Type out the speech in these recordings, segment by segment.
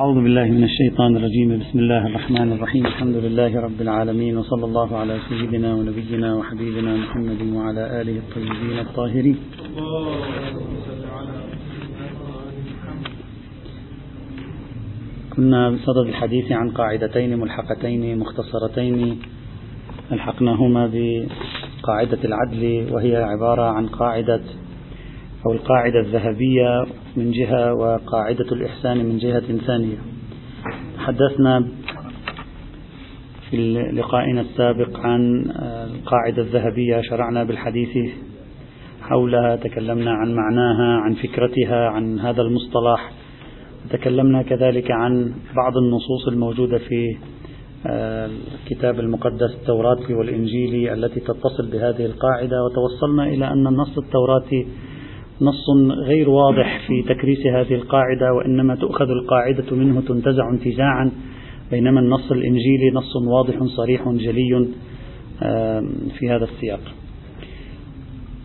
أعوذ بالله من الشيطان الرجيم. بسم الله الرحمن الرحيم. الحمد لله رب العالمين وصلى الله على سيدنا ونبينا وحبيبنا محمد وعلى آله الطيبين الطاهرين. كنا بصدد الحديث عن قاعدتين ملحقتين مختصرتين. ألحقناهما بقاعدة العدل وهي عبارة عن قاعدة أو القاعدة الذهبية من جهة وقاعدة الإحسان من جهة ثانية. تحدثنا في لقائنا السابق عن القاعدة الذهبية شرعنا بالحديث حولها تكلمنا عن معناها عن فكرتها عن هذا المصطلح. تكلمنا كذلك عن بعض النصوص الموجودة في الكتاب المقدس التوراتي والإنجيلي التي تتصل بهذه القاعدة. وتوصلنا إلى أن النص التوراتي نص غير واضح في تكريس هذه القاعدة وإنما تؤخذ القاعدة منه تنتزع انتزاعا بينما النص الإنجيلي نص واضح صريح جلي في هذا السياق.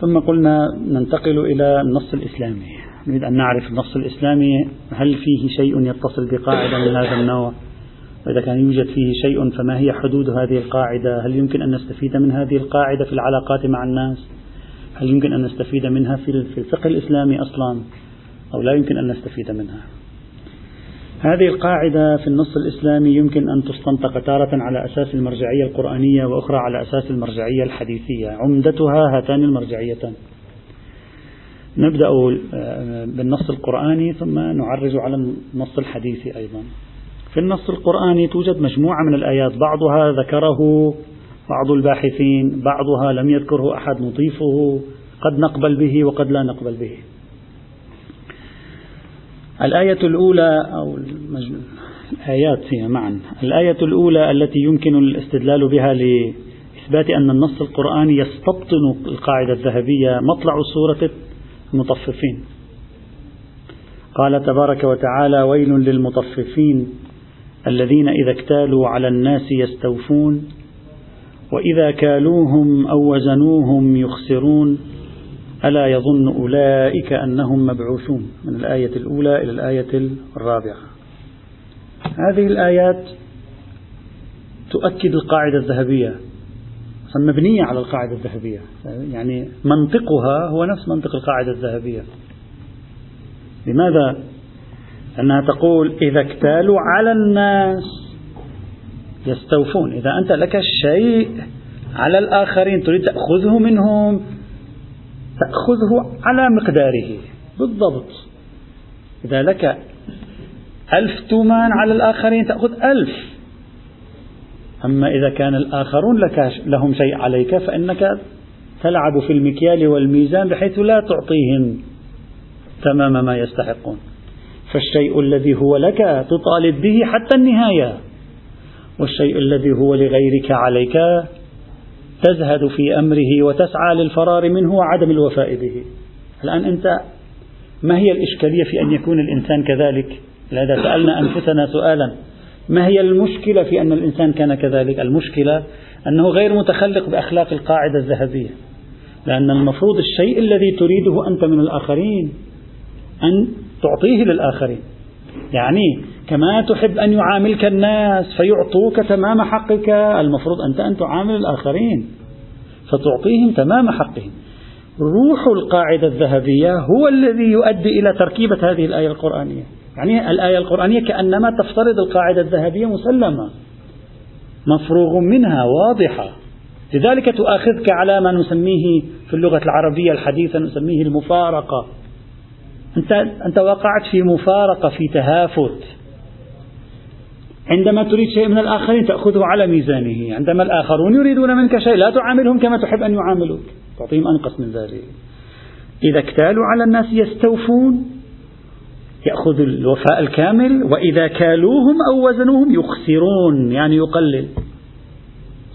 ثم قلنا ننتقل إلى النص الإسلامي. نريد أن نعرف النص الإسلامي هل فيه شيء يتصل بقاعدة من هذا النوع؟ وإذا كان يوجد فيه شيء فما هي حدود هذه القاعدة؟ هل يمكن أن نستفيد من هذه القاعدة في العلاقات مع الناس؟ هل يمكن أن نستفيد منها في الفقه الإسلامي أصلا؟ أو لا يمكن أن نستفيد منها؟ هذه القاعدة في النص الإسلامي يمكن أن تستنطق تارة على أساس المرجعية القرآنية وأخرى على أساس المرجعية الحديثية عمدتها هاتان المرجعيتان. نبدأ بالنص القرآني ثم نعرج على النص الحديثي أيضا. في النص القرآني توجد مجموعة من الآيات بعضها ذكره بعض الباحثين بعضها لم يذكره أحد نضيفه قد نقبل به وقد لا نقبل به. الآية الأولى أو الآيات هي معا. الآية الأولى التي يمكن الاستدلال بها لإثبات أن النص القرآني يستبطن القاعدة الذهبية مطلع سورة المطففين. قال تبارك وتعالى ويل للمطففين الذين إذا اكتالوا على الناس يستوفون وإذا كالوهم أو وزنوهم يخسرون ألا يظن أولئك أنهم مبعوثون؟ من الآية الأولى إلى الآية الرابعة. هذه الآيات تؤكد القاعدة الذهبية مبنية على القاعدة الذهبية. يعني منطقها هو نفس منطق القاعدة الذهبية. لماذا؟ أنها تقول إذا اكتالوا على الناس يستوفون. إذا أنت لك شيء على الآخرين تريد تأخذه منهم تأخذه على مقداره. بالضبط. إذا لك ألف تومان على الآخرين تأخذ ألف. أما إذا كان الآخرون لك لهم شيء عليك فإنك تلعب في المكيال والميزان بحيث لا تعطيهم تمام ما يستحقون. فالشيء الذي هو لك تطالب به حتى النهاية. والشيء الذي هو لغيرك عليك تزهد في أمره وتسعى للفرار منه وعدم الوفاء به. الآن أنت ما هي الإشكالية في أن يكون الإنسان كذلك؟ لذا سألنا أنفسنا سؤالا. ما هي المشكلة في أن الإنسان كان كذلك؟ المشكلة أنه غير متخلق بأخلاق القاعدة الذهبية. لأن المفروض الشيء الذي تريده أنت من الآخرين أن تعطيه للآخرين. يعني كما تحب أن يعاملك الناس فيعطوك تمام حقك. المفروض أنت أن تعامل الآخرين فتعطيهم تمام حقهم. روح القاعدة الذهبية هو الذي يؤدي إلى تركيبة هذه الآية القرآنية. يعني الآية القرآنية كأنما تفترض القاعدة الذهبية مسلمة. مفروغ منها واضحة. لذلك تؤاخذك على ما نسميه في اللغة العربية الحديثة نسميه المفارقة. أنت أنت وقعت في مفارقة في تهافت. عندما تريد شيء من الآخرين تأخذه على ميزانه. عندما الآخرون يريدون منك شيء لا تعاملهم كما تحب أن يعاملوك. تعطيهم أنقص من ذلك. إذا اكتالوا على الناس يستوفون يأخذ الوفاء الكامل وإذا كالوهم أو وزنوهم يخسرون يعني يقلل.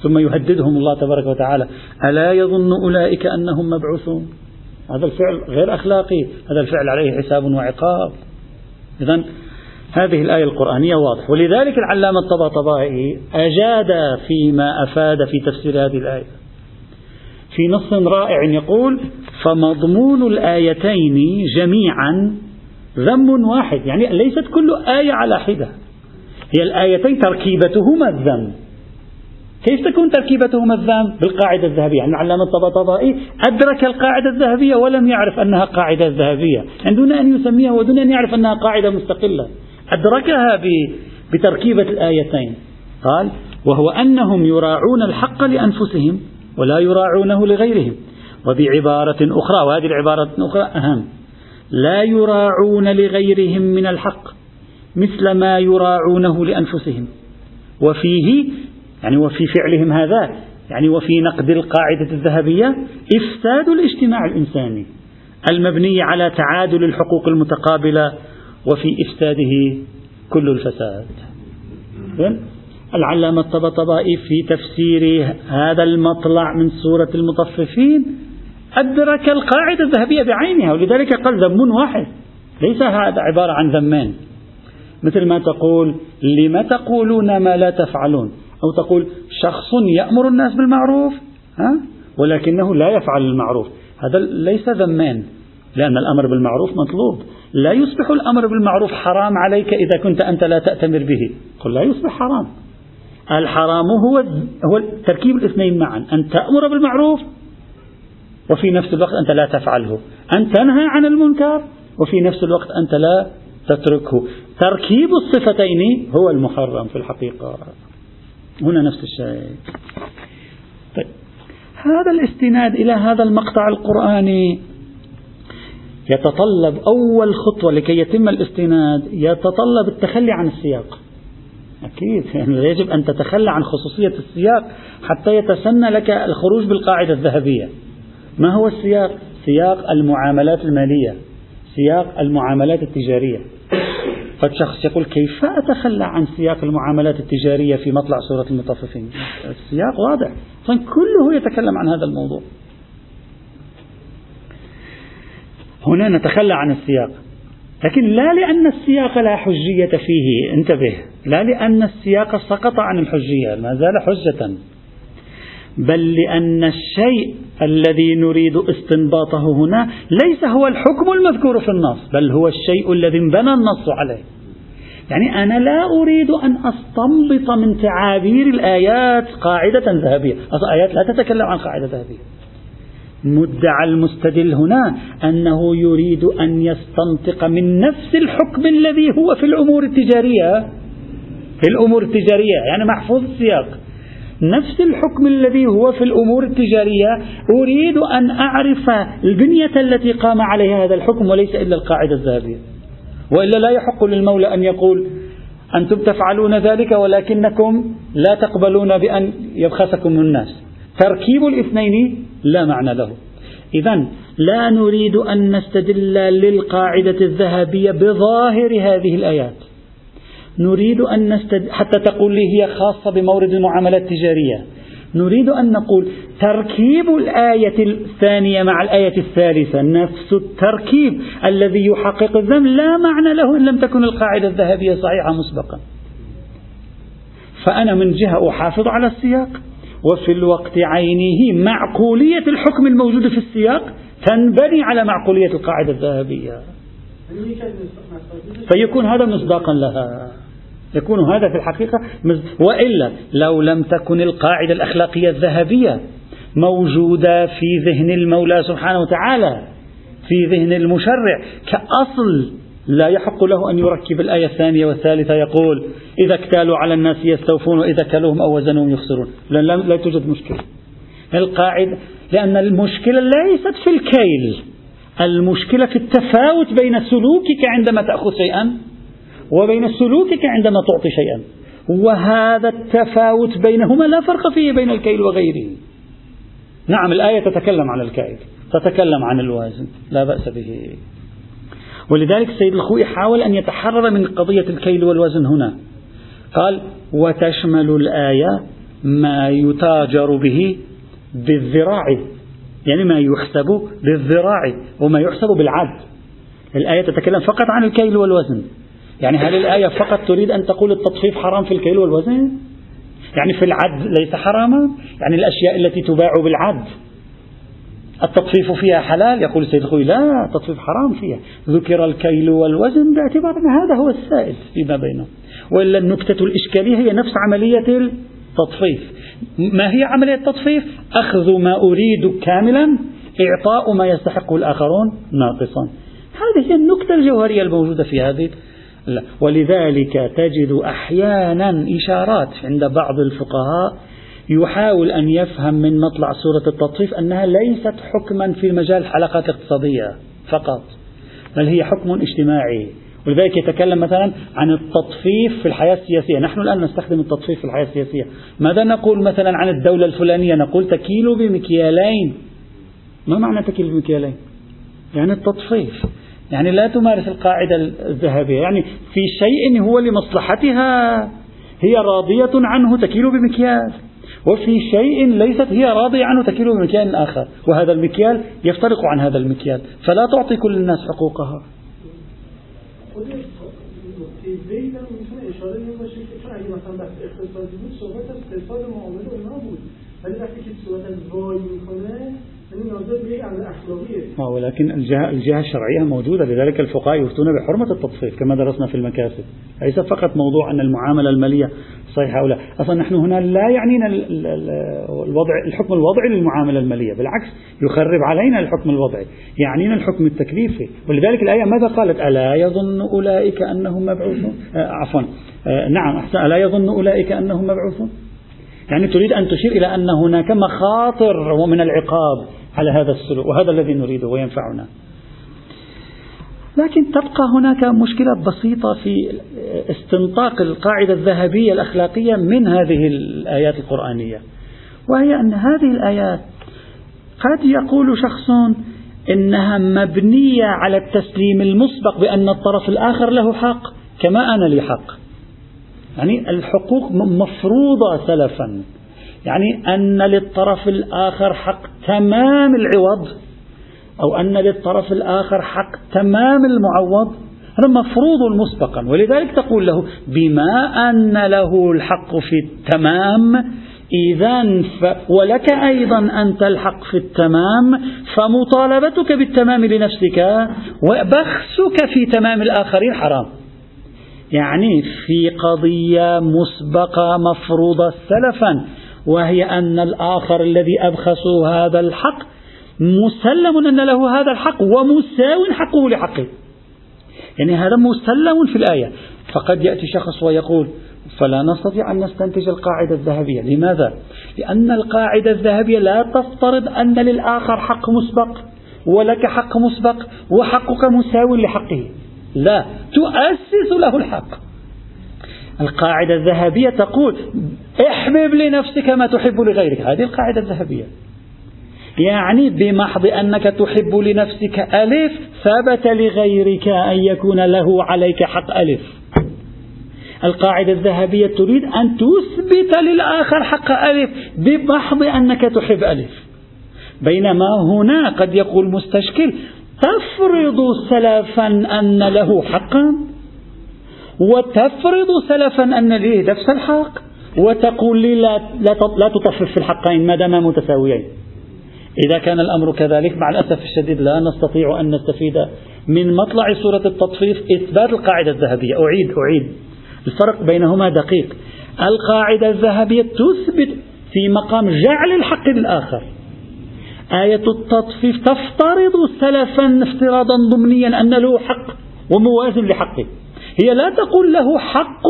ثم يهددهم الله تبارك وتعالى. ألا يظن أولئك أنهم مبعوثون؟ هذا الفعل غير أخلاقي. هذا الفعل عليه حساب وعقاب. إذا هذه الآية القرآنية واضح ولذلك العلامة الطباطبائي أجاد فيما أفاد في تفسير هذه الآية. في نص رائع يقول فمضمون الآيتين جميعا ذم واحد. يعني ليست كل آية على حدة. هي الآيتين تركيبتهما الذم. كيف تكون تركيبتهما الذم بالقاعدة الذهبية. يعني العلامة الطبطبائي أدرك القاعدة الذهبية ولم يعرف أنها قاعدة ذهبية. يعني دون أن يسميها ودون أن يعرف أنها قاعدة مستقلة. أدركها بتركيبة الآيتين. قال وهو أنهم يراعون الحق لأنفسهم ولا يراعونه لغيرهم. وبعبارة أخرى وهذه العبارة الأخرى أهم. لا يراعون لغيرهم من الحق مثل ما يراعونه لأنفسهم. وفيه يعني وفي فعلهم هذا يعني وفي نقد القاعدة الذهبية إفساد الاجتماع الإنساني المبني على تعادل الحقوق المتقابلة وفي إفساده كل الفساد. العلامة الطبطبائي في تفسير هذا المطلع من سورة المطففين أدرك القاعدة الذهبية بعينها ولذلك قال ذم واحد ليس هذا عبارة عن ذمين. مثل ما تقول لم تقولون ما لا تفعلون؟ أو تقول شخص يأمر الناس بالمعروف ها؟ ولكنه لا يفعل المعروف. هذا ليس ذمين لأن الأمر بالمعروف مطلوب. لا يصبح الأمر بالمعروف حرام عليك إذا كنت أنت لا تأتمر به. قل لا يصبح حرام. الحرام هو هو تركيب الاثنين معا أن تأمر بالمعروف وفي نفس الوقت أنت لا تفعله. أن تنهى عن المنكر وفي نفس الوقت أنت لا تتركه. تركيب الصفتين هو المحرم في الحقيقة. هنا نفس الشيء. طيب. هذا الاستناد إلى هذا المقطع القرآني يتطلب أول خطوة لكي يتم الاستناد يتطلب التخلي عن السياق. أكيد. يعني يجب أن تتخلى عن خصوصية السياق حتى يتسنى لك الخروج بالقاعدة الذهبية. ما هو السياق؟ سياق المعاملات المالية سياق المعاملات التجارية. قد شخص يقول كيف أتخلى عن سياق المعاملات التجارية في مطلع سورة المطففين؟ السياق واضح. كله يتكلم عن هذا الموضوع. هنا نتخلى عن السياق. لكن لا لأن السياق لا حجية فيه. انتبه. لا لأن السياق سقط عن الحجية. ما زال حجة. بل لأن الشيء الذي نريد استنباطه هنا ليس هو الحكم المذكور في النص بل هو الشيء الذي انبنى النص عليه. يعني أنا لا أريد أن أستنبط من تعابير الآيات قاعدة ذهبية. أصلا آيات لا تتكلم عن قاعدة ذهبية. مدعى المستدل هنا أنه يريد أن يستنطق من نفس الحكم الذي هو في الأمور التجارية. في الأمور التجارية يعني محفوظ السياق. نفس الحكم الذي هو في الأمور التجارية أريد أن أعرف البنية التي قام عليها هذا الحكم وليس إلا القاعدة الذهبية. وإلا لا يحق للمولى أن يقول أنتم تفعلون ذلك ولكنكم لا تقبلون بأن يبخسكم الناس. تركيب الاثنين لا معنى له. إذا لا نريد أن نستدل للقاعدة الذهبية بظاهر هذه الآيات. نريد أن نستد... حتى تقول لي هي خاصة بمورد المعاملات التجارية. نريد أن نقول تركيب الآية الثانية مع الآية الثالثة. نفس التركيب الذي يحقق الذم لا معنى له إن لم تكن القاعدة الذهبية صحيحة مسبقا. فأنا من جهة أحافظ على السياق وفي الوقت عينه معقولية الحكم الموجود في السياق تنبني على معقولية القاعدة الذهبية. فيكون هذا مصداقا لها. يكون هذا في الحقيقة وإلا لو لم تكن القاعدة الأخلاقية الذهبية موجودة في ذهن المولى سبحانه وتعالى في ذهن المشرع كأصل لا يحق له أن يركب الآية الثانية والثالثة يقول إذا اكتالوا على الناس يستوفون وإذا كلوهم أو وزنوهم يخسرون. لا, لا توجد مشكلة. القاعدة لأن المشكلة ليست في الكيل. المشكلة في التفاوت بين سلوكك عندما تأخذ شيئا وبين سلوكك عندما تعطي شيئا. وهذا التفاوت بينهما لا فرق فيه بين الكيل وغيره. نعم الآية تتكلم عن الكيل تتكلم عن الوازن لا بأس به. ولذلك السيد الخوئي حاول أن يتحرر من قضية الكيل والوزن هنا. قال وتشمل الآية ما يتاجر به بالذراع يعني ما يحسب بالذراع وما يحسب بالعد. الآية تتكلم فقط عن الكيل والوزن. يعني هل الآية فقط تريد أن تقول التطفيف حرام في الكيل والوزن؟ يعني في العد ليس حراما؟ يعني الأشياء التي تباع بالعد. التطفيف فيها حلال؟ يقول السيد الخوي لا التطفيف حرام فيها. ذكر الكيل والوزن باعتبار أن هذا هو السائد فيما بينهم. وإلا النكتة الإشكالية هي نفس عملية التطفيف ما هي عملية التطفيف؟ أخذ ما أريد كاملا إعطاء ما يستحقه الآخرون ناقصا. هذه هي النكتة الجوهرية الموجودة في هذه لا. ولذلك تجد أحيانا إشارات عند بعض الفقهاء يحاول أن يفهم من مطلع سورة التطفيف أنها ليست حكما في مجال الحلقات الاقتصادية فقط بل هي حكم اجتماعي. ولذلك يتكلم مثلا عن التطفيف في الحياة السياسية. نحن الآن نستخدم التطفيف في الحياة السياسية. ماذا نقول مثلا عن الدولة الفلانية؟ نقول تكيل بمكيالين. ما معنى تكيل بمكيالين؟ يعني التطفيف. يعني لا تمارس القاعدة الذهبية. يعني في شيء هو لمصلحتها. هي راضية عنه تكيل بمكيال. وفي شيء ليست هي راضية عنه تكيل بمكيال آخر. وهذا المكيال يفترق عن هذا المكيال. فلا تعطي كل الناس حقوقها. خود نکته وید هم می‌تونه اشاره این باشه که چون اگه مثلا بحث اقتصادی بود صحبت از فساد معامله اونا بود. ولی وقتی که صورت وای می‌کنه ولكن الجهة, الجهة الشرعية موجودة لذلك الفقهاء يفتون بحرمة التطفيف كما درسنا في المكاسب. ليس فقط موضوع أن المعاملة المالية صحيحة أو لا. أصلا نحن هنا لا يعنينا الوضع الحكم الوضعي للمعاملة المالية بالعكس يخرب علينا الحكم الوضعي يعنينا الحكم التكليفي. ولذلك الآية ماذا قالت؟ ألا يظن أولئك أنهم مبعوثون؟ آه عفوا. آه نعم أحسن. ألا يظن أولئك أنهم مبعوثون؟ يعني تريد أن تشير إلى أن هناك مخاطر من العقاب. على هذا السلوك وهذا الذي نريده وينفعنا. لكن تبقى هناك مشكلة بسيطة في استنطاق القاعدة الذهبية الأخلاقية من هذه الآيات القرآنية وهي أن هذه الآيات قد يقول شخص إنها مبنية على التسليم المسبق بأن الطرف الآخر له حق كما أنا لي حق. يعني الحقوق مفروضة سلفا. يعني أن للطرف الآخر حق تمام العوض أو أن للطرف الآخر حق تمام المعوض هذا مفروض مسبقا. ولذلك تقول له بما أن له الحق في التمام إذا ولك أيضا أنت الحق في التمام فمطالبتك بالتمام لنفسك وبخسك في تمام الآخرين حرام. يعني في قضية مسبقة مفروضة سلفا وهي أن الآخر الذي أبخسه هذا الحق مسلم أن له هذا الحق ومساو حقه لحقه. يعني هذا مسلم في الآية. فقد يأتي شخص ويقول فلا نستطيع أن نستنتج القاعدة الذهبية. لماذا؟ لأن القاعدة الذهبية لا تفترض أن للآخر حق مسبق ولك حق مسبق وحقك مساو لحقه. لا تؤسس له الحق. القاعدة الذهبية تقول احبب لنفسك ما تحب لغيرك. هذه القاعدة الذهبية. يعني بمحض أنك تحب لنفسك ألف ثبت لغيرك أن يكون له عليك حق ألف. القاعدة الذهبية تريد أن تثبت للآخر حق ألف بمحض أنك تحب ألف. بينما هنا قد يقول مستشكل تفرض سلفا أن له حقا؟ وتفرض سلفا أن ليه نفس الحق وتقول لي لا, لا, تطفف في الحقين ما داما متساويين. إذا كان الأمر كذلك مع الأسف الشديد لا نستطيع أن نستفيد من مطلع سورة التطفيف إثبات القاعدة الذهبية. أعيد أعيد. الفرق بينهما دقيق. القاعدة الذهبية تثبت في مقام جعل الحق للآخر. آية التطفيف تفترض سلفا افتراضا ضمنيا أن له حق وموازن لحقه. هي لا تقول له حق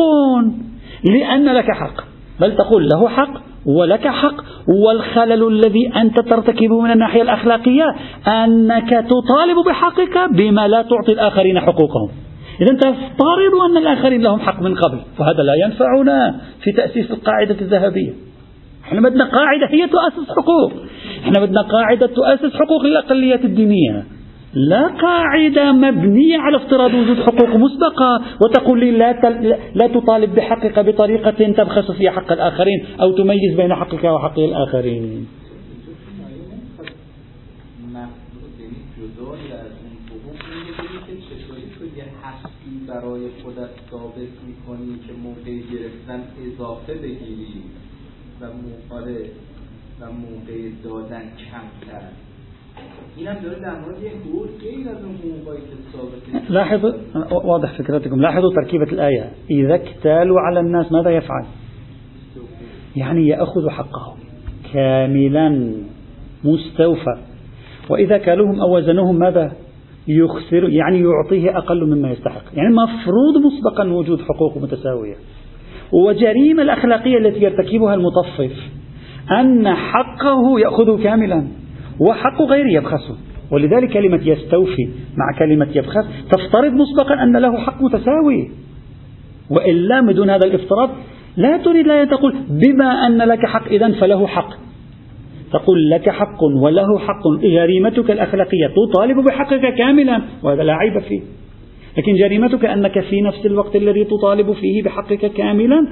لأن لك حق بل تقول له حق ولك حق والخلل الذي أنت ترتكبه من الناحية الأخلاقية أنك تطالب بحقك بما لا تعطي الآخرين حقوقهم. إذا تفترض أن الآخرين لهم حق من قبل وهذا لا ينفعنا في تأسيس القاعدة الذهبية. إحنا بدنا قاعدة هي تؤسس حقوق. إحنا بدنا قاعدة تؤسس حقوق الأقليات الدينية. لا قاعدة مبنية على افتراض وجود حقوق مسبقة وتقول لي لا, لا تطالب بحقك بطريقة تبخس فيها حق الآخرين أو تميز بين حقك وحق الآخرين. برای خودت ثابت میکنی که موقع گرفتن اضافه بگیری و موقع و موقع دادن لاحظوا واضح فكرتكم لاحظوا تركيبة الآية. إذا اكتالوا على الناس ماذا يفعل؟ يعني يأخذ حقه. كاملا. مستوفى. وإذا كالوهم أو وزنوهم ماذا؟ يخسر يعني يعطيه أقل مما يستحق. يعني مفروض مسبقا وجود حقوق متساوية. وجريمة الأخلاقية التي يرتكبها المطفف أن حقه يأخذه كاملا. وحق غيره يبخسه ولذلك كلمة يستوفي مع كلمة يبخس تفترض مسبقا أن له حق متساوي. وإلا بدون هذا الافتراض لا تريد لا تقول بما أن لك حق إذا فله حق. تقول لك حق وله حق جريمتك الأخلاقية تطالب بحقك كاملا وهذا لا عيب فيه. لكن جريمتك أنك في نفس الوقت الذي تطالب فيه بحقك كاملا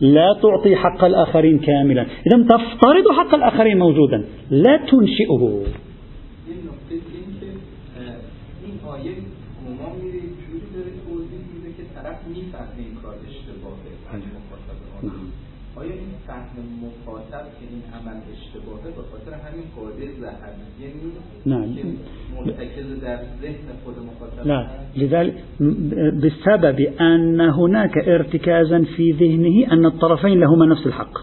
لا تعطي حق الآخرين كاملا. إذا تفترض حق الآخرين موجودا. لا تنشئه. آیا این فهم مخاطب که این عمل اشتباهه به خاطر همین قاعدة یعنی نعم. لا. لذلك بسبب أن هناك ارتكازا في ذهنه أن الطرفين لهما نفس الحق.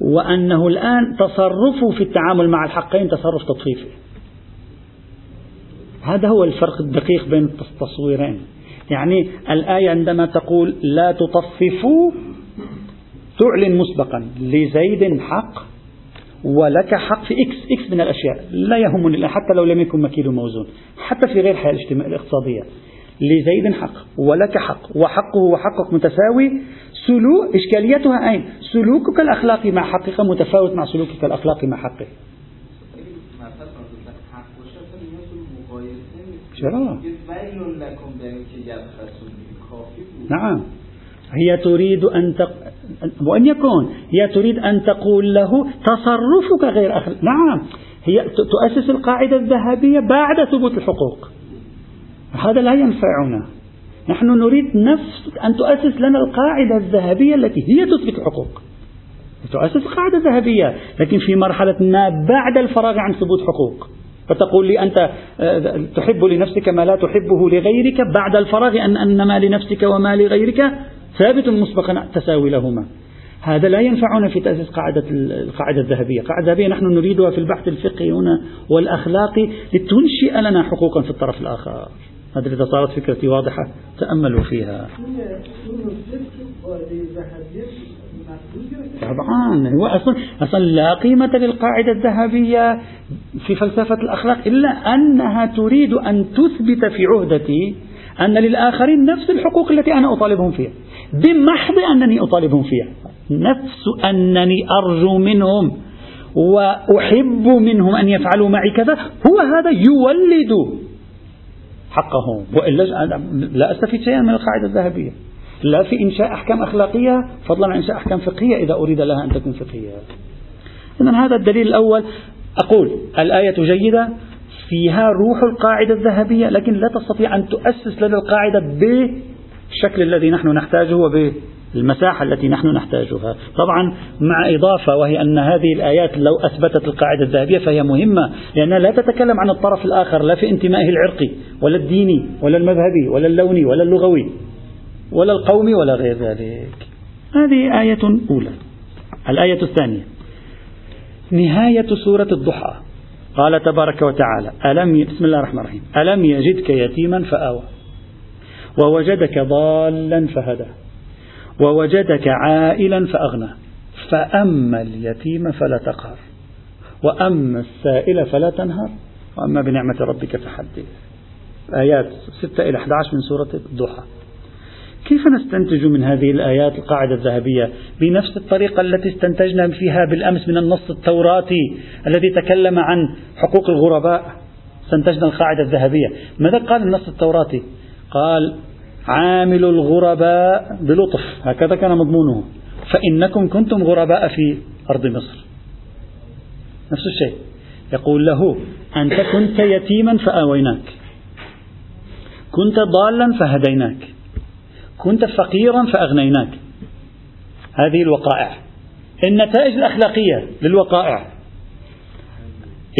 وأنه الآن تصرفه في التعامل مع الحقين تصرف تطفيفي. هذا هو الفرق الدقيق بين التصويرين. يعني الآية عندما تقول لا تطففوا تعلن مسبقا لزيد حق ولك حق في X X من الأشياء. لا يهمني حتى لو لم يكن مكيل موزون. حتى في غير الحياة الاقتصادية. لزيد حق ولك حق. وحقه وحقك متساوي. سلوك إشكاليتها أين؟ سلوكك الأخلاقي مع حقك متفاوت مع سلوكك الأخلاقي مع حقه؟ نعم. هي تريد أن تق... وأن يكون هي تريد أن تقول له تصرفك غير أخلاقي نعم. هي تؤسس القاعدة الذهبية بعد ثبوت الحقوق. هذا لا ينفعنا. نحن نريد نفس أن تؤسس لنا القاعدة الذهبية التي هي تثبت الحقوق. تؤسس القاعدة الذهبية لكن في مرحلة ما بعد الفراغ عن ثبوت حقوق. فتقول لي أنت آه، تحب لنفسك ما لا تحبه لغيرك بعد الفراغ أن أن ما لنفسك وما لغيرك ثابت مسبقا تساوي لهما هذا لا ينفعنا في تأسيس قاعدة القاعدة الذهبية، القاعدة الذهبية نحن نريدها في البحث الفقهي هنا والأخلاقي لتنشئ لنا حقوقا في الطرف الآخر. هذا إذا صارت فكرتي واضحة. تأملوا فيها. طبعا. هو أصلا أصلا لا قيمة للقاعدة الذهبية في فلسفة الأخلاق إلا أنها تريد أن تثبت في عهدتي أن للآخرين نفس الحقوق التي أنا أطالبهم فيها. بمحض أنني أطالبهم فيها. نفس أنني أرجو منهم وأحب منهم أن يفعلوا معي كذا. هو هذا يولد حقهم. وإلا لا أستفيد شيئا من القاعدة الذهبية. لا في إنشاء أحكام أخلاقية فضلا عن إنشاء أحكام فقهية إذا أريد لها أن تكون فقهية. إذا هذا الدليل الأول. أقول الآية جيدة فيها روح القاعدة الذهبية لكن لا تستطيع أن تؤسس لنا القاعدة بالشكل الذي نحن نحتاجه وبالمساحة التي نحن نحتاجها. طبعا مع إضافة وهي أن هذه الآيات لو أثبتت القاعدة الذهبية فهي مهمة لأنها لا تتكلم عن الطرف الآخر لا في انتمائه العرقي ولا الديني ولا المذهبي ولا اللوني ولا اللغوي ولا القوم ولا غير ذلك. هذه آية أولى. الآية الثانية. نهاية سورة الضحى. قال تبارك وتعالى ألم. بسم الله الرحمن الرحيم. ألم يجدك يتيما فآوى. ووجدك ضالا فهدى ووجدك عائلا فأغنى فأما اليتيم فلا تقهر. وأما السائل فلا تنهر وأما بنعمة ربك فحدث. آيات 6 إلى 11 من سورة الضحى. كيف نستنتج من هذه الآيات القاعدة الذهبية؟ بنفس الطريقة التي استنتجنا فيها بالأمس من النص التوراتي الذي تكلم عن حقوق الغرباء. استنتجنا القاعدة الذهبية. ماذا قال النص التوراتي؟ قال عامل الغرباء بلطف. هكذا كان مضمونه. فإنكم كنتم غرباء في أرض مصر. نفس الشيء. يقول له أنت كنت يتيما فآويناك. كنت ضالا فهديناك. كنت فقيرا فأغنيناك. هذه الوقائع. النتائج الأخلاقية للوقائع.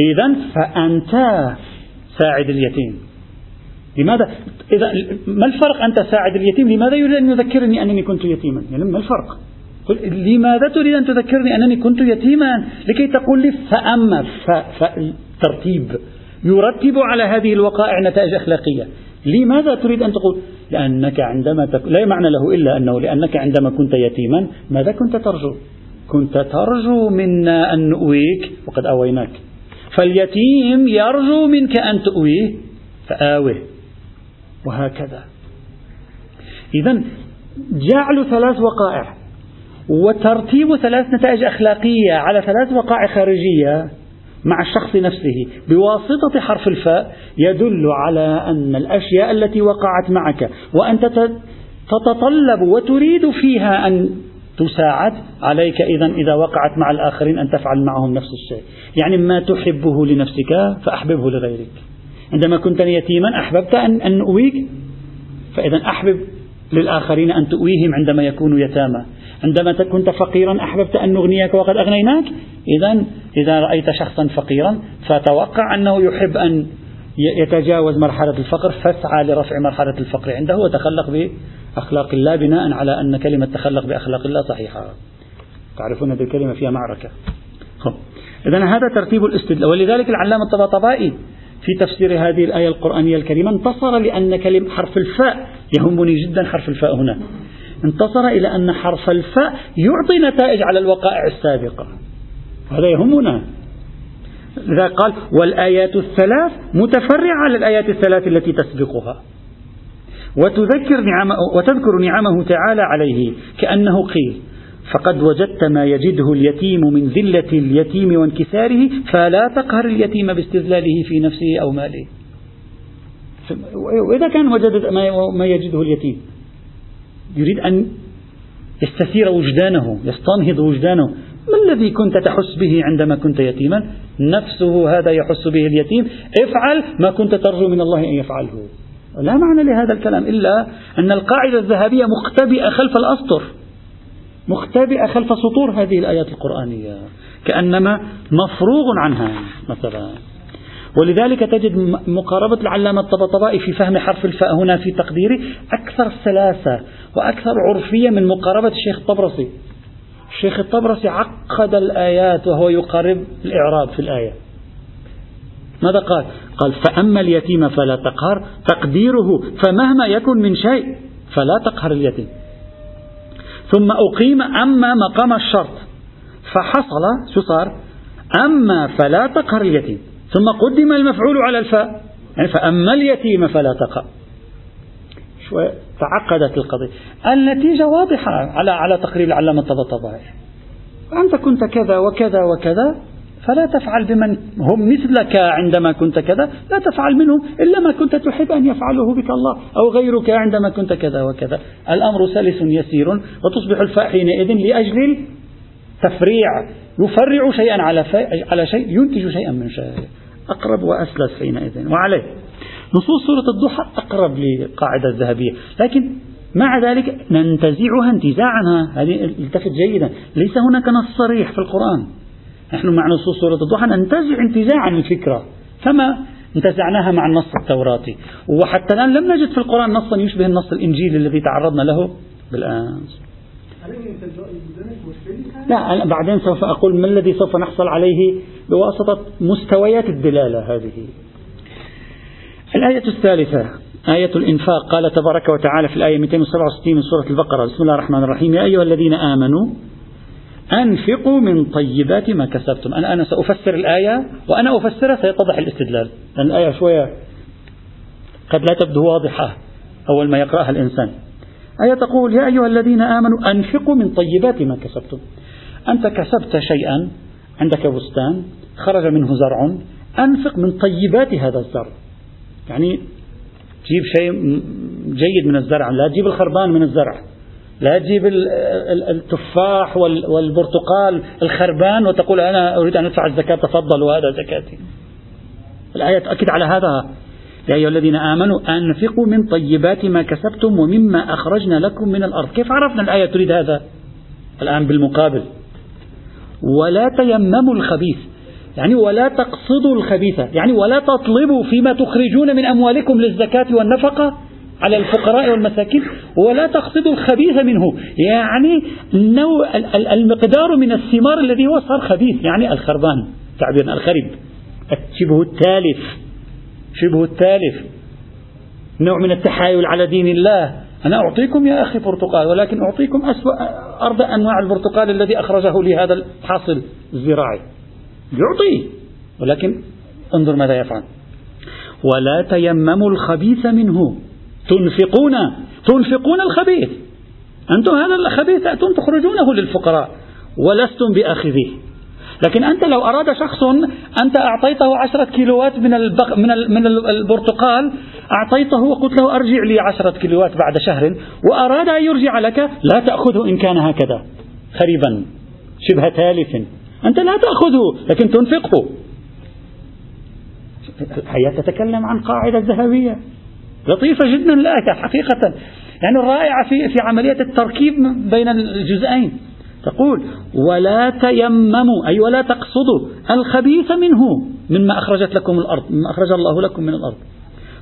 إذا فأنت ساعد اليتيم. لماذا؟ إذا ما الفرق أنت ساعد اليتيم؟ لماذا يريد أن يذكرني أنني كنت يتيما؟ يعني ما الفرق؟ لماذا تريد أن تذكرني أنني كنت يتيما؟ لكي تقول لي فأما ترتيب يرتب على هذه الوقائع نتائج أخلاقية. لماذا تريد أن تقول؟ لأنك عندما تك... لا معنى له إلا أنه لأنك عندما كنت يتيما ماذا كنت ترجو؟ كنت ترجو منا أن نؤويك وقد أويناك. فاليتيم يرجو منك أن تؤويه فآوه. وهكذا. إذا جعل ثلاث وقائع وترتيب ثلاث نتائج أخلاقية على ثلاث وقائع خارجية مع الشخص نفسه. بواسطة حرف الفاء يدل على أن الأشياء التي وقعت معك وأنت تتطلب وتريد فيها أن تساعد عليك إذا إذا وقعت مع الآخرين أن تفعل معهم نفس الشيء. يعني ما تحبه لنفسك فأحببه لغيرك. عندما كنت يتيما أحببت أن, أن أؤويك. فإذا أحبب للآخرين أن تؤويهم عندما يكونوا يتامى. عندما كنت فقيرا أحببت أن نغنيك وقد أغنيناك. إذا إذا رأيت شخصا فقيرا فتوقع أنه يحب أن يتجاوز مرحلة الفقر. فاسعى لرفع مرحلة الفقر عنده وتخلق بأخلاق الله بناء على أن كلمة تخلق بأخلاق الله صحيحة. تعرفون هذه الكلمة فيها معركة. إذا هذا ترتيب الاستدلال. ولذلك العلامة الطباطبائي في تفسير هذه الآية القرآنية الكريمة انتصر لأن كلمة حرف الفاء يهمني جدا حرف الفاء هنا. انتصر إلى أن حرف الفاء يعطي نتائج على الوقائع السابقة. هذا يهمنا. لذا قال والآيات الثلاث متفرعة على الآيات الثلاث التي تسبقها. وتذكر نعمه وتذكر نعمه تعالى عليه كأنه قيل فقد وجدت ما يجده اليتيم من ذلة اليتيم وانكساره فلا تقهر اليتيم باستذلاله في نفسه أو ماله. وإذا كان وجد ما يجده اليتيم يريد أن يستثير وجدانه يستنهض وجدانه. ما الذي كنت تحس به عندما كنت يتيما؟ نفسه هذا يحس به اليتيم. افعل ما كنت ترجو من الله أن يفعله. لا معنى لهذا الكلام إلا أن القاعدة الذهبية مختبئة خلف الأسطر. مختبئة خلف سطور هذه الآيات القرآنية. كأنما مفروغ عنها مثلا. ولذلك تجد مقاربة العلامة الطبطبائي في فهم حرف الفاء هنا في تقديري أكثر سلاسة وأكثر عرفية من مقاربة الشيخ الطبرسي. الشيخ الطبرسي عقد الآيات وهو يقارب الإعراب في الآية. ماذا قال؟ قال فأما اليتيم فلا تقهر تقديره فمهما يكن من شيء فلا تقهر اليتيم. ثم أقيم أما مقام الشرط. فحصل شو صار؟ أما فلا تقهر اليتيم. ثم قدم المفعول على الفاء. يعني فأما اليتيم فلا تقهر. شوي تعقدت القضية. النتيجة واضحة على على تقرير العلامة الطبطبائي أنت كنت كذا وكذا وكذا فلا تفعل بمن هم مثلك عندما كنت كذا لا تفعل منهم إلا ما كنت تحب أن يفعله بك الله أو غيرك عندما كنت كذا وكذا. الأمر سلس يسير وتصبح الفاء حينئذ لأجل التفريع. يفرع شيئا على, على شيء ينتج شيئا من شيء. أقرب وأسلس حينئذ. وعليه. نصوص سورة الضحى أقرب للقاعدة الذهبية. لكن مع ذلك ننتزعها انتزاعا. هذه التفت جيدا. ليس هناك نص صريح في القرآن. نحن مع نصوص سورة الضحى ننتزع انتزاعا الفكرة كما انتزعناها مع النص التوراتي. وحتى الآن لم نجد في القرآن نصا يشبه النص الإنجيلي الذي تعرضنا له بالأمس لا بعدين سوف أقول ما الذي سوف نحصل عليه بواسطة مستويات الدلالة هذه. الآية الثالثة آية الإنفاق. قال تبارك وتعالى في الآية 267 من سورة البقرة. بسم الله الرحمن الرحيم. يا أيها الذين آمنوا أنفقوا من طيبات ما كسبتم. أنا أنا سأفسر الآية وأنا أفسرها سيتضح الاستدلال. لأن الآية شوية قد لا تبدو واضحة أول ما يقرأها الإنسان. آية تقول يا أيها الذين آمنوا أنفقوا من طيبات ما كسبتم. أنت كسبت شيئا عندك بستان خرج منه زرع أنفق من طيبات هذا الزرع. يعني جيب شيء جيد من الزرع لا تجيب الخربان من الزرع. لا تجيب التفاح والبرتقال الخربان وتقول أنا أريد أن أدفع الزكاة تفضل وهذا زكاتي. الآية تؤكد على هذا. يا أيها الذين آمنوا أنفقوا من طيبات ما كسبتم ومما أخرجنا لكم من الأرض. كيف عرفنا الآية تريد هذا؟ الآن بالمقابل. ولا تيمموا الخبيث. يعني ولا تقصدوا الخبيث يعني ولا تطلبوا فيما تخرجون من أموالكم للزكاة والنفقة. على الفقراء والمساكين ولا تقصدوا الخبيث منه. يعني نوع المقدار من الثمار الذي هو صار خبيث يعني الخربان تعبير الخرب شبه التالف شبه التالف نوع من التحايل على دين الله. أنا أعطيكم يا أخي برتقال ولكن أعطيكم أسوأ أرض أنواع البرتقال الذي أخرجه لي هذا الحاصل الزراعي. يعطي ولكن انظر ماذا يفعل. ولا تيمموا الخبيث منه. تنفقون تنفقون الخبيث. أنتم هذا الخبيث تأتون تخرجونه للفقراء ولستم بآخذيه. لكن أنت لو أراد شخص أنت أعطيته عشرة كيلوات من, البق من, من البرتقال أعطيته وقلت له أرجع لي عشرة كيلوات بعد شهر وأراد أن يرجع لك لا تأخذه إن كان هكذا. خريبا شبه تالف. أنت لا تأخذه لكن تنفقه. الآية تتكلم عن قاعدة ذهبية. لطيفة جدا الآية حقيقة. يعني الرائعة في في عملية التركيب بين الجزئين. تقول ولا تيمموا أي ولا تقصدوا الخبيث منه مما أخرجت لكم الأرض مما أخرج الله لكم من الأرض.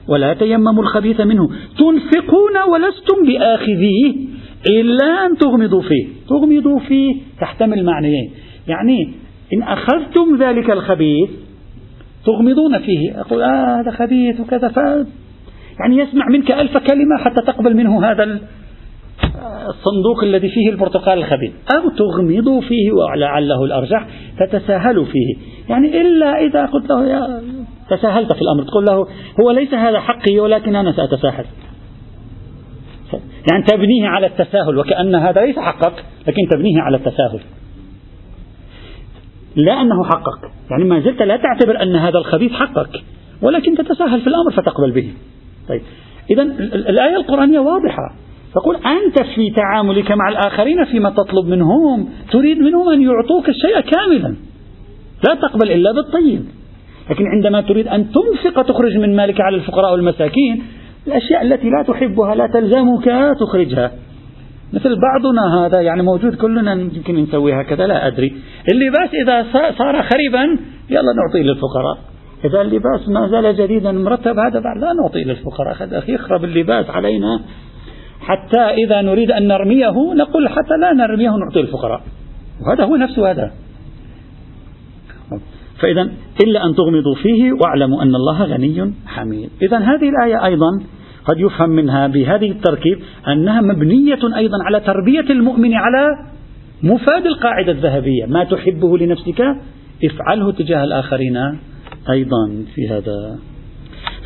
ولا تيمموا الخبيث منه. تنفقون ولستم بآخذيه إلا أن تغمضوا فيه. تغمضوا فيه تحتمل معنيين يعني إن أخذتم ذلك الخبيث تغمضون فيه. أقول آه هذا خبيث وكذا يعني يسمع منك ألف كلمة حتى تقبل منه هذا الصندوق الذي فيه البرتقال الخبيث. أو تغمضوا فيه ولعله الأرجح تتساهلوا فيه. يعني إلا إذا قلت له يا تساهلت في الأمر. تقول له هو ليس هذا حقي ولكن أنا سأتساهل. يعني تبنيه على التساهل. وكأن هذا ليس حقك لكن تبنيه على التساهل. لا أنه حقك. يعني ما زلت لا تعتبر أن هذا الخبيث حقك. ولكن تتساهل في الأمر فتقبل به. طيب. إذا الآية القرآنية واضحة. تقول أنت في تعاملك مع الآخرين فيما تطلب منهم تريد منهم أن يعطوك الشيء كاملا. لا تقبل إلا بالطيب. لكن عندما تريد أن تنفق تخرج من مالك على الفقراء والمساكين الأشياء التي لا تحبها لا تلزمك تخرجها. مثل بعضنا هذا يعني موجود كلنا يمكن نسوي هكذا لا أدري. اللباس إذا صار خريبا يلا نعطيه للفقراء. إذا اللباس ما زال جديدا مرتب هذا بعد لا نعطيه للفقراء. يخرب اللباس علينا. حتى إذا نريد أن نرميه نقول حتى لا نرميه نعطيه الفقراء وهذا هو نفس هذا. فإذا إلا أن تغمضوا فيه واعلموا أن الله غني حميد. إذا هذه الآية أيضا قد يفهم منها بهذه التركيب أنها مبنية أيضا على تربية المؤمن على مفاد القاعدة الذهبية. ما تحبه لنفسك افعله تجاه الآخرين. أيضا في هذا.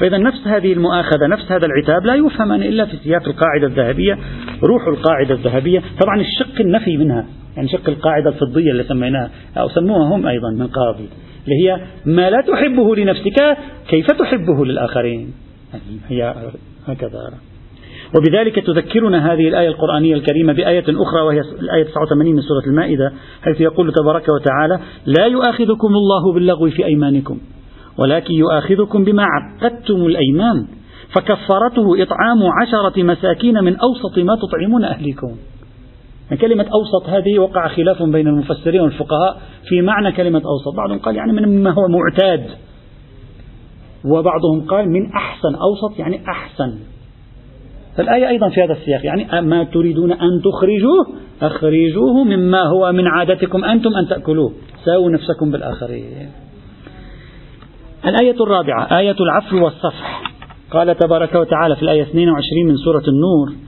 فإذا نفس هذه المؤاخذة نفس هذا العتاب لا يفهم إلا في سياق القاعدة الذهبية روح القاعدة الذهبية طبعا الشق النفي منها يعني شق القاعدة الفضية اللي سميناها أو سموها هم أيضا من قبل اللي هي ما لا تحبه لنفسك كيف تحبه للآخرين. هي هكذا. وبذلك تذكرنا هذه الآية القرآنية الكريمة بآية أخرى وهي الآية 89 من سورة المائدة حيث يقول تبارك وتعالى لا يؤاخذكم الله باللغو في أيمانكم. ولكن يؤاخذكم بما عقدتم الأيمان فكفرته إطعام عشرة مساكين من أوسط ما تطعمون أهليكم. يعني كلمة أوسط هذه وقع خلاف بين المفسرين والفقهاء في معنى كلمة أوسط. بعضهم قال يعني من ما هو معتاد وبعضهم قال من أحسن أوسط يعني أحسن. فالآية أيضا في هذا السياق يعني ما تريدون أن تخرجوه أخرجوه مما هو من عادتكم أنتم أن تأكلوه. ساووا نفسكم بالآخرين. الآية الرابعة آية العفو والصفح. قال تبارك وتعالى في الآية 22 من سورة النور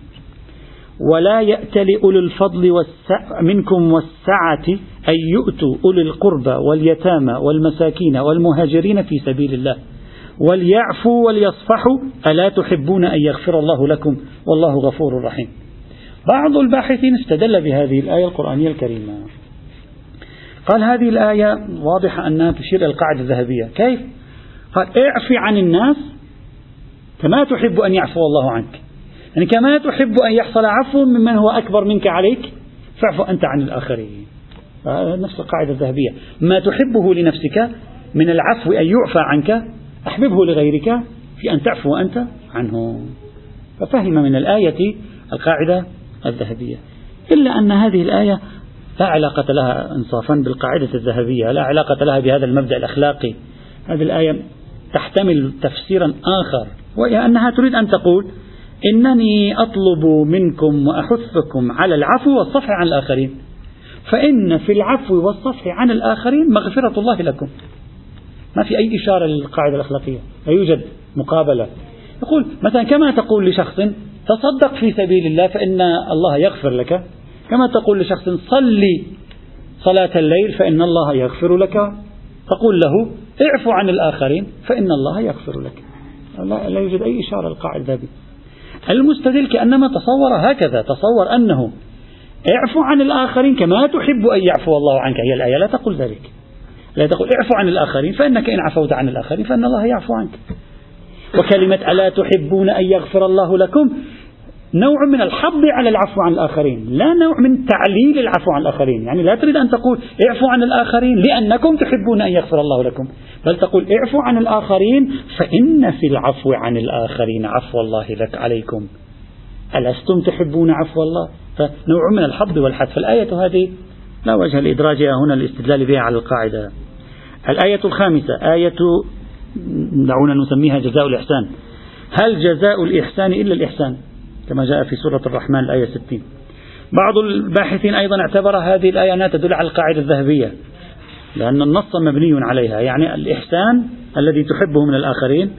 ولا يأتل أولي الفضل والسع منكم والسعة أن يؤتوا أولي القربى واليتامى والمساكين والمهاجرين في سبيل الله. وليعفوا وليصفحوا ألا تحبون أن يغفر الله لكم؟ والله غفور رحيم. بعض الباحثين استدل بهذه الآية القرآنية الكريمة. قال هذه الآية واضحة أنها تشير إلى القاعدة الذهبية. كيف؟ قال اعفي عن الناس كما تحب أن يعفو الله عنك. يعني كما تحب أن يحصل عفو ممن هو أكبر منك عليك فاعفو أنت عن الآخرين. نفس القاعدة الذهبية. ما تحبه لنفسك من العفو أن يعفى عنك أحببه لغيرك في أن تعفو أنت عنه. ففهم من الآية القاعدة الذهبية. إلا أن هذه الآية لا علاقة لها إنصافا بالقاعدة الذهبية لا علاقة لها بهذا المبدأ الأخلاقي. هذه الآية تحتمل تفسيرا آخر وهي أنها تريد أن تقول إنني أطلب منكم وأحثكم على العفو والصفح عن الآخرين. فإن في العفو والصفح عن الآخرين مغفرة الله لكم. ما في أي إشارة للقاعدة الأخلاقية. لا يوجد مقابلة. يقول مثلا كما تقول لشخص تصدق في سبيل الله فإن الله يغفر لك. كما تقول لشخص صلي صلاة الليل فإن الله يغفر لك. تقول له اعفو عن الآخرين فإن الله يغفر لك. لا, يوجد أي إشارة للقاعدة هذه. المستدل كأنما تصور هكذا تصور أنه اعفو عن الآخرين كما تحب أن يعفو الله عنك. هي الآية لا تقول ذلك. لا تقول اعفو عن الآخرين فإنك إن عفوت عن الآخرين فإن الله يعفو عنك. وكلمة ألا تحبون أن يغفر الله لكم نوع من الحض على العفو عن الآخرين لا نوع من تعليل العفو عن الآخرين يعني لا تريد أن تقول اعفو عن الآخرين لأنكم تحبون أن يغفر الله لكم بل تقول اعفو عن الآخرين فإن في العفو عن الآخرين عفو الله لك عليكم. ألستم تحبون عفو الله؟ فنوع من الحض والحث فالآية هذه لا وجه لإدراجها هنا الاستدلال بها على القاعدة. الآية الخامسة آية دعونا نسميها جزاء الإحسان. هل جزاء الإحسان إلا الإحسان؟ كما جاء في سورة الرحمن الآية 60 بعض الباحثين أيضا اعتبر هذه الآية أنها تدل على القاعدة الذهبية لأن النص مبني عليها يعني الإحسان الذي تحبه من الآخرين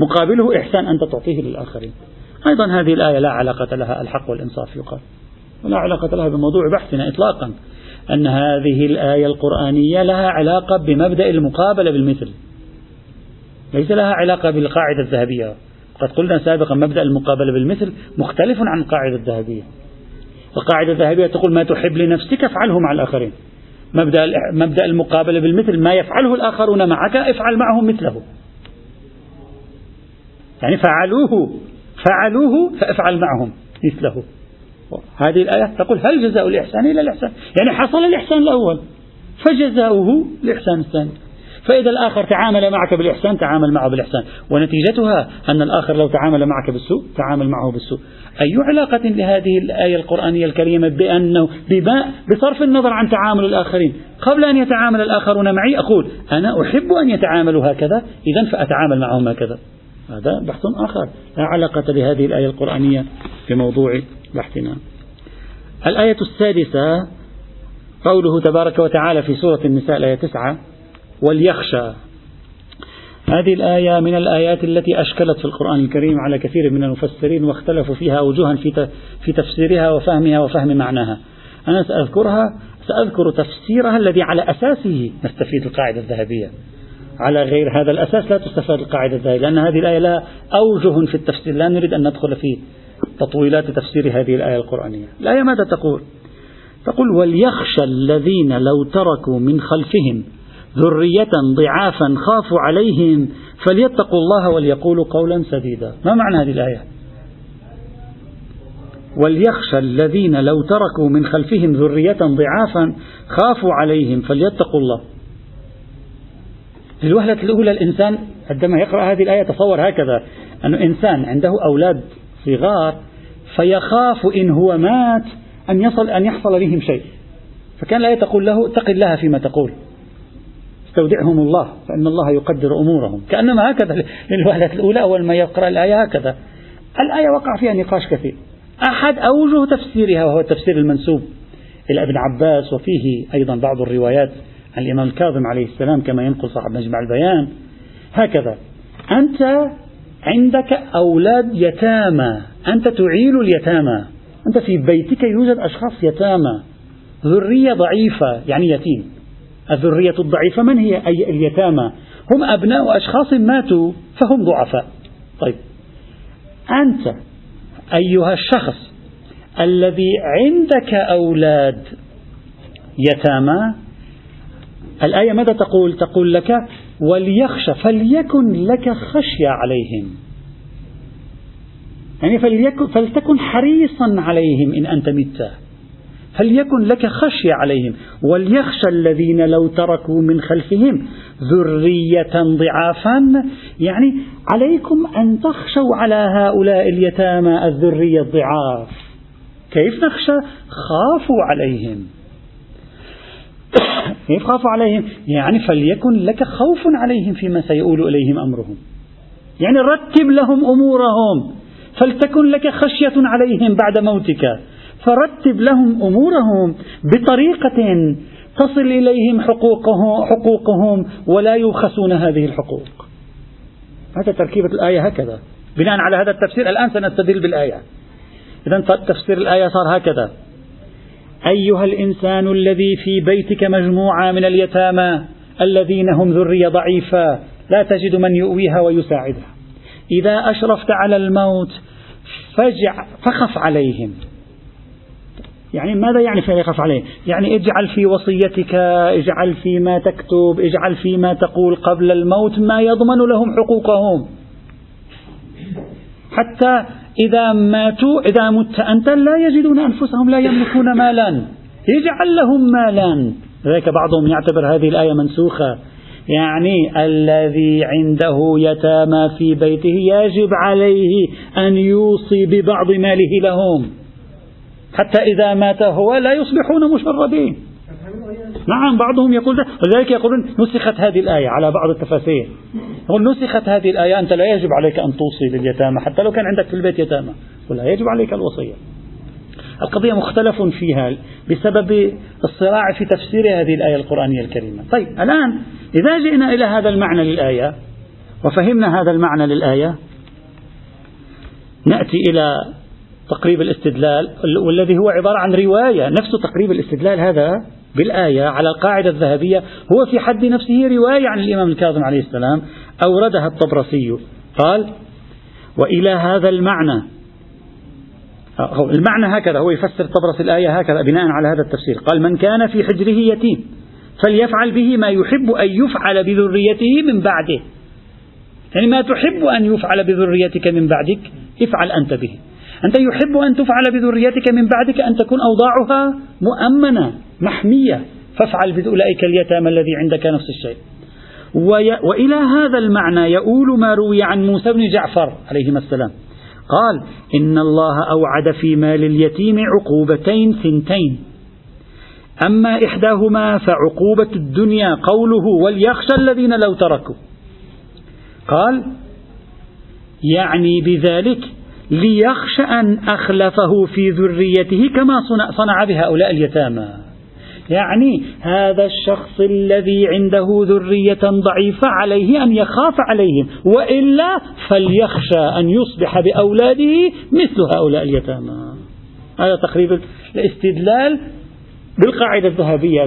مقابله إحسان أنت تعطيه للآخرين. أيضا هذه الآية لا علاقة لها الحق والإنصاف يقال. ولا علاقة لها بموضوع بحثنا إطلاقا أن هذه الآية القرآنية لها علاقة بمبدأ المقابلة بالمثل. ليس لها علاقة بالقاعدة الذهبية. قد قلنا سابقا مبدأ المقابلة بالمثل مختلف عن القاعدة الذهبية. القاعدة الذهبية تقول ما تحب لنفسك افعله مع الآخرين. مبدأ مبدأ المقابلة بالمثل ما يفعله الآخرون معك افعل معهم مثله. يعني فعلوه فعلوه فافعل معهم مثله. هذه الآية تقول هل جزاء الإحسان إلا الإحسان؟ يعني حصل الإحسان الأول فجزاؤه الإحسان الثاني. فإذا الآخر تعامل معك بالإحسان تعامل معه بالإحسان. ونتيجتها أن الآخر لو تعامل معك بالسوء تعامل معه بالسوء. أي علاقة لهذه الآية القرآنية الكريمة بأنه بصرف النظر عن تعامل الآخرين. قبل أن يتعامل الآخرون معي أقول أنا أحب أن يتعاملوا هكذا إذا فأتعامل معهم هكذا. هذا بحث آخر. لا علاقة لهذه الآية القرآنية بموضوع بحثنا. الآية السادسة قوله تبارك وتعالى في سورة النساء الآية تسعة وليخشى هذه الآية من الآيات التي أشكلت في القرآن الكريم على كثير من المفسرين واختلفوا فيها وجوها في في تفسيرها وفهمها وفهم معناها. أنا سأذكرها سأذكر تفسيرها الذي على أساسه نستفيد القاعدة الذهبية. على غير هذا الأساس لا تستفاد القاعدة الذهبية لأن هذه الآية لها أوجه في التفسير لا نريد أن ندخل في تطويلات تفسير هذه الآية القرآنية الآية ماذا تقول؟ تقول وليخشى الذين لو تركوا من خلفهم ذرية ضعافا خافوا عليهم فليتقوا الله وليقولوا قولا سديدا. ما معنى هذه الآية؟ وليخشى الذين لو تركوا من خلفهم ذرية ضعافا خافوا عليهم فليتقوا الله. في الوهلة الأولى الإنسان عندما يقرأ هذه الآية تصور هكذا أن إنسان عنده أولاد صغار فيخاف إن هو مات أن يصل أن يحصل بهم شيء. فكان الآية تقول له اتق الله فيما تقول. استودعهم الله فإن الله يقدر أمورهم. كأنما هكذا للوهلة الأولى أول ما يقرأ الآية هكذا. الآية وقع فيها نقاش كثير. أحد أوجه تفسيرها وهو التفسير المنسوب إلى ابن عباس وفيه أيضا بعض الروايات عن الإمام الكاظم عليه السلام كما ينقل صاحب مجمع البيان. هكذا. أنت عندك أولاد يتامى. أنت تعيل اليتامى. أنت في بيتك يوجد أشخاص يتامى. ذرية ضعيفة يعني يتيم. الذرية الضعيفة من هي؟ أي اليتامى. هم أبناء أشخاص ماتوا فهم ضعفاء. طيب. أنت أيها الشخص الذي عندك أولاد يتامى الآية ماذا تقول؟ تقول لك وليخشى فليكن لك خشية عليهم. يعني فليكن فلتكن حريصا عليهم إن أنت مت فليكن لك خشية عليهم؟ وليخشى الذين لو تركوا من خلفهم ذرية ضعافا. يعني عليكم أن تخشوا على هؤلاء اليتامى الذرية الضعاف. كيف نخشى؟ خافوا عليهم. كيف خاف عليهم؟ يعني فليكن لك خوف عليهم فيما سيؤول إليهم أمرهم. يعني رتب لهم أمورهم فلتكن لك خشية عليهم بعد موتك. فرتب لهم أمورهم بطريقة تصل إليهم حقوقهم, حقوقهم ولا يبخسون هذه الحقوق. هذا تركيبة الآية هكذا. بناء على هذا التفسير الآن سنستدل بالآية. إذا تفسير الآية صار هكذا. أيها الإنسان الذي في بيتك مجموعة من اليتامى الذين هم ذرية ضعيفة لا تجد من يؤويها ويساعدها. إذا أشرفت على الموت فجع فخف عليهم. يعني ماذا يعني فلا يخاف عليه يعني اجعل في وصيتك اجعل فيما تكتب اجعل فيما تقول قبل الموت ما يضمن لهم حقوقهم. حتى إذا ماتوا إذا مت أنت لا يجدون أنفسهم لا يملكون مالا. اجعل لهم مالا. ذلك بعضهم يعتبر هذه الآية منسوخة. يعني الذي عنده يتامى في بيته يجب عليه أن يوصي ببعض ماله لهم. حتى إذا مات هو لا يصبحون مشردين. نعم بعضهم يقول ده ولذلك يقولون نسخت هذه الآية على بعض التفاسير. يقول نسخت هذه الآية أنت لا يجب عليك أن توصي لليتامى حتى لو كان عندك في البيت يتامى ولا يجب عليك الوصية. القضية مختلف فيها بسبب الصراع في تفسير هذه الآية القرآنية الكريمة. طيب الآن إذا جئنا إلى هذا المعنى للآية وفهمنا هذا المعنى للآية نأتي إلى تقريب الاستدلال والذي هو عبارة عن رواية نفس تقريب الاستدلال هذا بالآية على القاعدة الذهبية هو في حد نفسه رواية عن الإمام الكاظم عليه السلام أوردها الطبرسي. قال وإلى هذا المعنى. المعنى هكذا هو يفسر طبرس الآية هكذا بناء على هذا التفسير. قال من كان في حجره يتيم فليفعل به ما يحب أن يفعل بذريته من بعده. يعني ما تحب أن يفعل بذريتك من بعدك افعل أنت به. أنت يحب أن تفعل بذريتك من بعدك أن تكون أوضاعها مؤمنة محمية. فافعل بأولئك اليتامى الذي عندك نفس الشيء. وإلى هذا المعنى يؤول ما روي عن موسى بن جعفر عليهما السلام. قال إن الله أوعد في مال اليتيم عقوبتين ثنتين. أما إحداهما فعقوبة الدنيا قوله وليخشى الذين لو تركوا. قال يعني بذلك ليخشى أن أخلفه في ذريته كما صنع بهؤلاء اليتامى. يعني هذا الشخص الذي عنده ذرية ضعيفة عليه أن يخاف عليهم وإلا فليخشى أن يصبح بأولاده مثل هؤلاء اليتامى. هذا تقريبا الاستدلال بالقاعدة الذهبية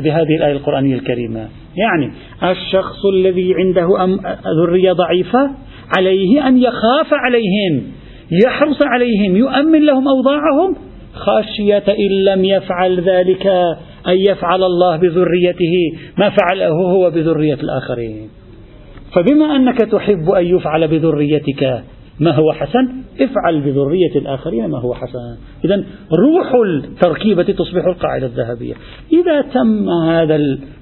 بهذه الآية القرآنية الكريمة. يعني الشخص الذي عنده ذرية ضعيفة عليه أن يخاف عليهم. يحرص عليهم يؤمن لهم أوضاعهم. خشية إن لم يفعل ذلك أن يفعل الله بذريته ما فعله هو بذرية الآخرين. فبما أنك تحب أن يفعل بذريتك ما هو حسن؟ افعل بذرية الآخرين ما هو حسن. إذا روح التركيبة تصبح القاعدة الذهبية. إذا تم هذا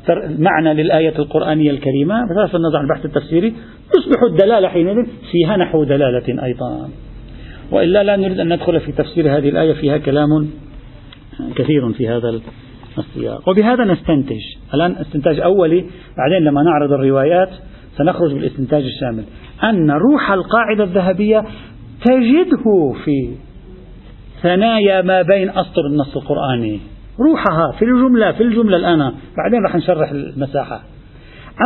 المعنى للآية القرآنية الكريمة بصرف النظر عن البحث التفسيري. تصبح الدلالة حينئذ فيها نحو دلالة أيضا. وإلا لا نريد أن ندخل في تفسير هذه الآية فيها كلام كثير في هذا السياق. وبهذا نستنتج. الآن استنتاج أولي بعدين لما نعرض الروايات سنخرج بالاستنتاج الشامل. أن روح القاعدة الذهبية تجده في ثنايا ما بين أسطر النص القرآني. روحها في الجملة في الجملة الآن. بعدين راح نشرح المساحة.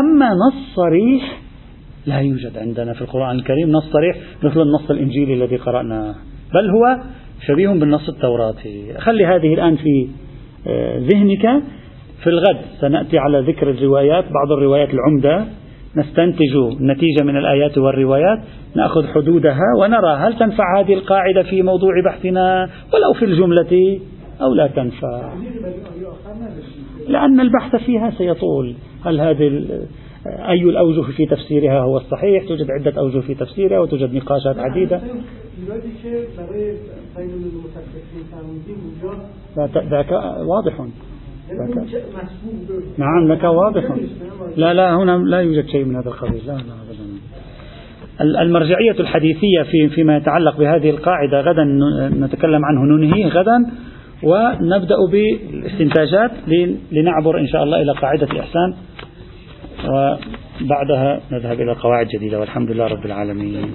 أما نص صريح لا يوجد عندنا في القرآن الكريم نص صريح مثل النص الإنجيلي الذي قرأناه. بل هو شبيه بالنص التوراتي خلي هذه الآن في آه، ذهنك. في الغد سنأتي على ذكر الروايات بعض الروايات العمدة. نستنتج النتيجة من الآيات والروايات. نأخذ حدودها ونرى هل تنفع هذه القاعدة في موضوع بحثنا ولو في الجملة أو لا تنفع. لأن البحث فيها سيطول. هل هذه أي الأوجه في تفسيرها هو الصحيح؟ توجد عدة أوجه في تفسيرها وتوجد نقاشات عديدة. ذاك واضح. نعم لك واضح. لا لا هنا لا يوجد شيء من هذا القبيل. لا لا أبدا. المرجعية الحديثية في فيما يتعلق بهذه القاعدة غدا نتكلم عنه ننهيه غدا ونبدأ بالاستنتاجات لنعبر إن شاء الله إلى قاعدة الإحسان. وبعدها نذهب إلى قواعد جديدة والحمد لله رب العالمين.